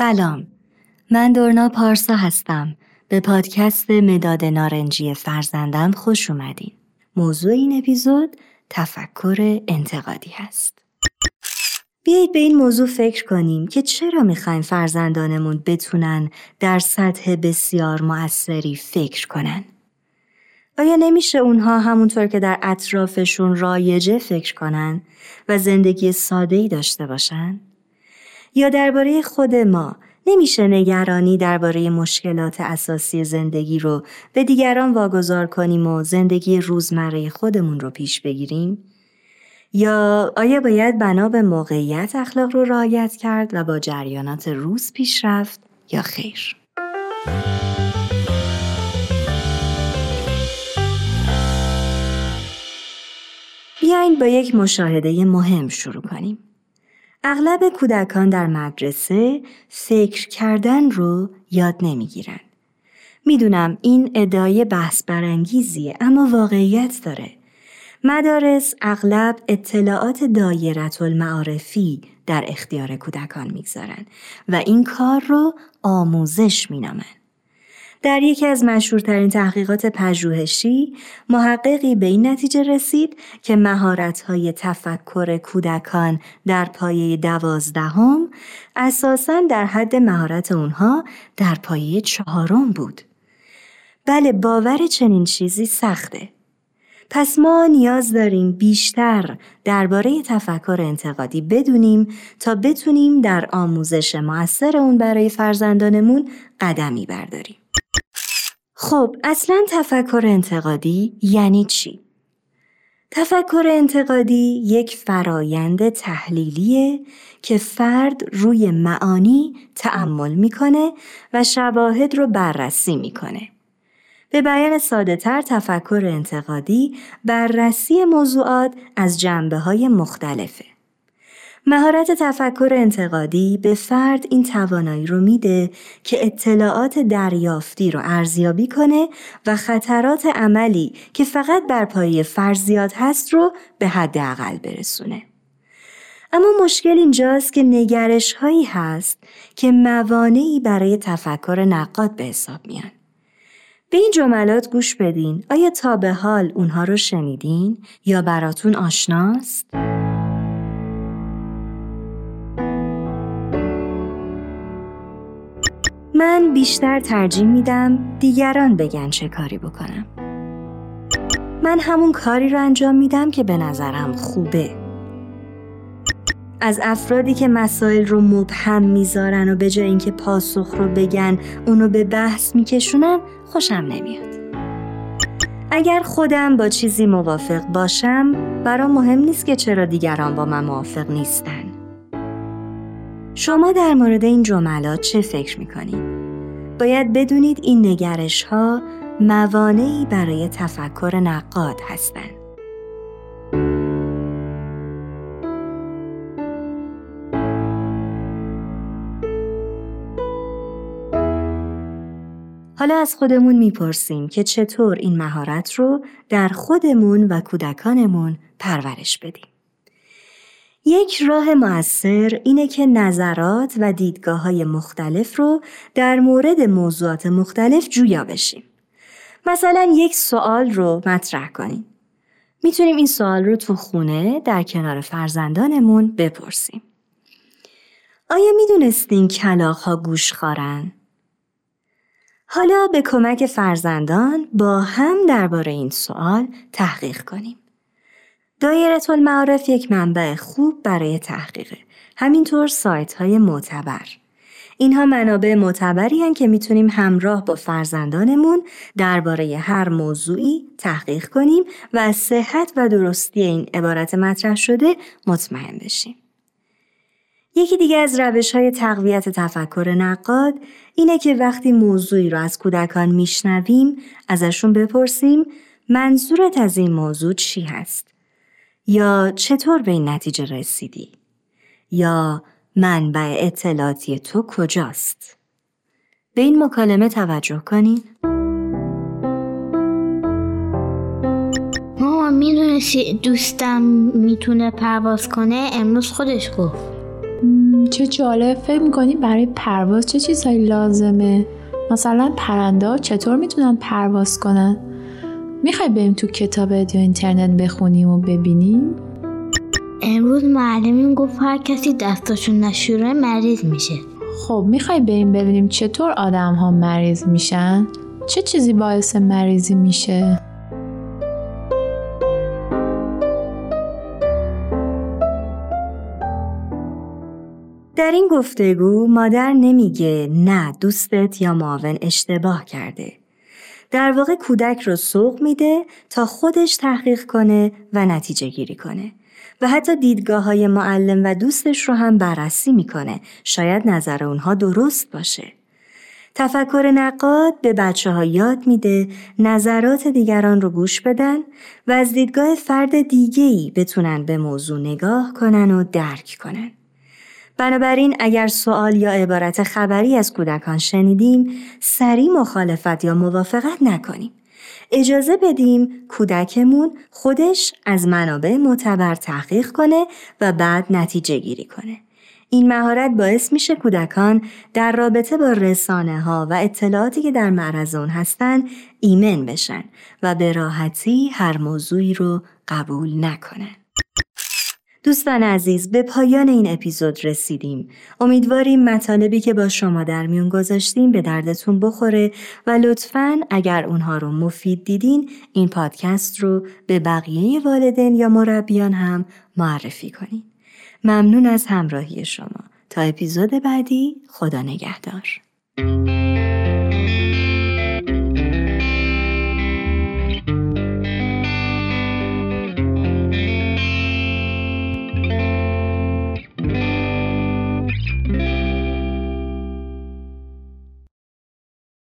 سلام. من دورنا پارسا هستم. به پادکست مداد نارنجی فرزندم خوش اومدین. موضوع این اپیزود تفکر انتقادی هست. بیایید به این موضوع فکر کنیم که چرا می‌خوایم فرزندانمون بتونن در سطح بسیار موثری فکر کنن؟ آیا نمیشه اونها همونطور که در اطرافشون رایجه فکر کنن و زندگی ساده ای داشته باشن؟ یا درباره خود ما نمیشه نگرانی درباره مشکلات اساسی زندگی رو به دیگران واگذار کنیم و زندگی روزمره خودمون رو پیش بگیریم؟ یا آیا باید بنا به موقعیت اخلاق رو رعایت کرد و با جریانات روز پیش رفت یا خیر؟ بیاین با یک مشاهده مهم شروع کنیم. اغلب کودکان در مدرسه فکر کردن رو یاد نمی‌گیرن. می‌دونم این ادعای بحث برانگیزیه اما واقعیت داره. مدارس اغلب اطلاعات دایرت المعارفی در اختیار کودکان می‌گذارن و این کار رو آموزش مینامن. در یکی از مشهورترین تحقیقات پژوهشی محققی به این نتیجه رسید که مهارت‌های تفکر کودکان در پایه دوازدهم اساساً در حد مهارت اونها در پایه چهارم بود. بله باور چنین چیزی سخته. پس ما نیاز داریم بیشتر درباره تفکر انتقادی بدونیم تا بتونیم در آموزش موثر اون برای فرزندانمون قدمی برداریم. خب اصلا تفکر انتقادی یعنی چی؟ تفکر انتقادی یک فرایند تحلیلیه که فرد روی معانی تأمل می‌کنه و شواهد رو بررسی می‌کنه. به بیان ساده تر تفکر انتقادی بررسی موضوعات از جنبه های مختلفه. مهارت تفکر انتقادی به فرد این توانایی رو میده که اطلاعات دریافتی رو ارزیابی کنه و خطرات عملی که فقط بر پایه فرضیات هست رو به حداقل برسونه. اما مشکل اینجاست که نگرش هایی هست که موانعی برای تفکر نقاد به حساب میان. به این جملات گوش بدین. آیا تا به حال اونها رو شنیدین یا براتون آشناست؟ من بیشتر ترجیح میدم دیگران بگن چه کاری بکنم. من همون کاری رو انجام میدم که به نظرم خوبه. از افرادی که مسائل رو مبهم می‌ذارن و به جای اینکه پاسخ رو بگن اونو به بحث میکشونن خوشم نمیاد. اگر خودم با چیزی موافق باشم برام مهم نیست که چرا دیگران با من موافق نیستن. شما در مورد این جملات چه فکر می‌کنید؟ باید بدونید این نگرش ها موانعی برای تفکر نقاد هستند. حالا از خودمون می‌پرسیم که چطور این مهارت رو در خودمون و کودکانمون پرورش بدیم. یک راه موثر اینه که نظرات و دیدگاه های مختلف رو در مورد موضوعات مختلف جویا بشیم. مثلا یک سوال رو مطرح کنیم. می‌تونیم این سوال رو تو خونه در کنار فرزندانمون بپرسیم. آیا می‌دونستین کلاق ها گوش خارن؟ حالا به کمک فرزندان با هم درباره این سوال تحقیق کنیم. دایرت المعارف یک منبع خوب برای تحقیقه. همینطور سایت های معتبر. اینها منابع معتبری هن که می‌تونیم همراه با فرزندانمون درباره هر موضوعی تحقیق کنیم و از صحت و درستی این عبارت مطرح شده مطمئن بشیم. یکی دیگه از روش های تقویت تفکر نقاد اینه که وقتی موضوعی رو از کودکان میشنویم ازشون بپرسیم منظورت از این موضوع چی هست؟ یا چطور به این نتیجه رسیدی؟ یا منبع اطلاعاتی تو کجاست؟ به این مکالمه توجه کنید. ماما می‌دونستی دوستم می‌تونه پرواز کنه امروز خودش گفت چه جالب فکر می‌کنی برای پرواز چه چیزهایی لازمه مثلا پرنده ها چطور می‌تونن پرواز کنن می‌خوای بریم تو کتابت یا اینترنت بخونیم و ببینیم؟ امروز معلمین گفت هر کسی دستاشون نشوره مریض میشه. خب می‌خوای بریم ببینیم چطور آدم ها مریض میشن؟ چه چیزی باعث مریضی میشه؟ در این گفتگو مادر نمیگه نه دوستت یا معاون اشتباه کرده. در واقع کودک رو سوق میده تا خودش تحقیق کنه و نتیجه گیری کنه. و حتی دیدگاه های معلم و دوستش رو هم بررسی می‌کنه. شاید نظر اونها درست باشه. تفکر نقاد به بچه ها یاد میده نظرات دیگران رو گوش بدن و از دیدگاه فرد دیگهی بتونن به موضوع نگاه کنن و درک کنن. بنابراین اگر سوال یا عبارت خبری از کودکان شنیدیم سریع مخالفت یا موافقت نکنیم. اجازه بدیم کودکمون خودش از منابع معتبر تحقیق کنه و بعد نتیجه گیری کنه. این مهارت باعث میشه کودکان در رابطه با رسانه ها و اطلاعاتی که در معرض اون هستن ایمن بشن و به راحتی هر موضوعی رو قبول نکنن. دوستان عزیز به پایان این اپیزود رسیدیم. امیدواریم مطالبی که با شما در میون گذاشتیم به دردتون بخوره و لطفا اگر اونها رو مفید دیدین این پادکست رو به بقیه والدین یا مربیان هم معرفی کنین. ممنون از همراهی شما. تا اپیزود بعدی خدا نگهدار.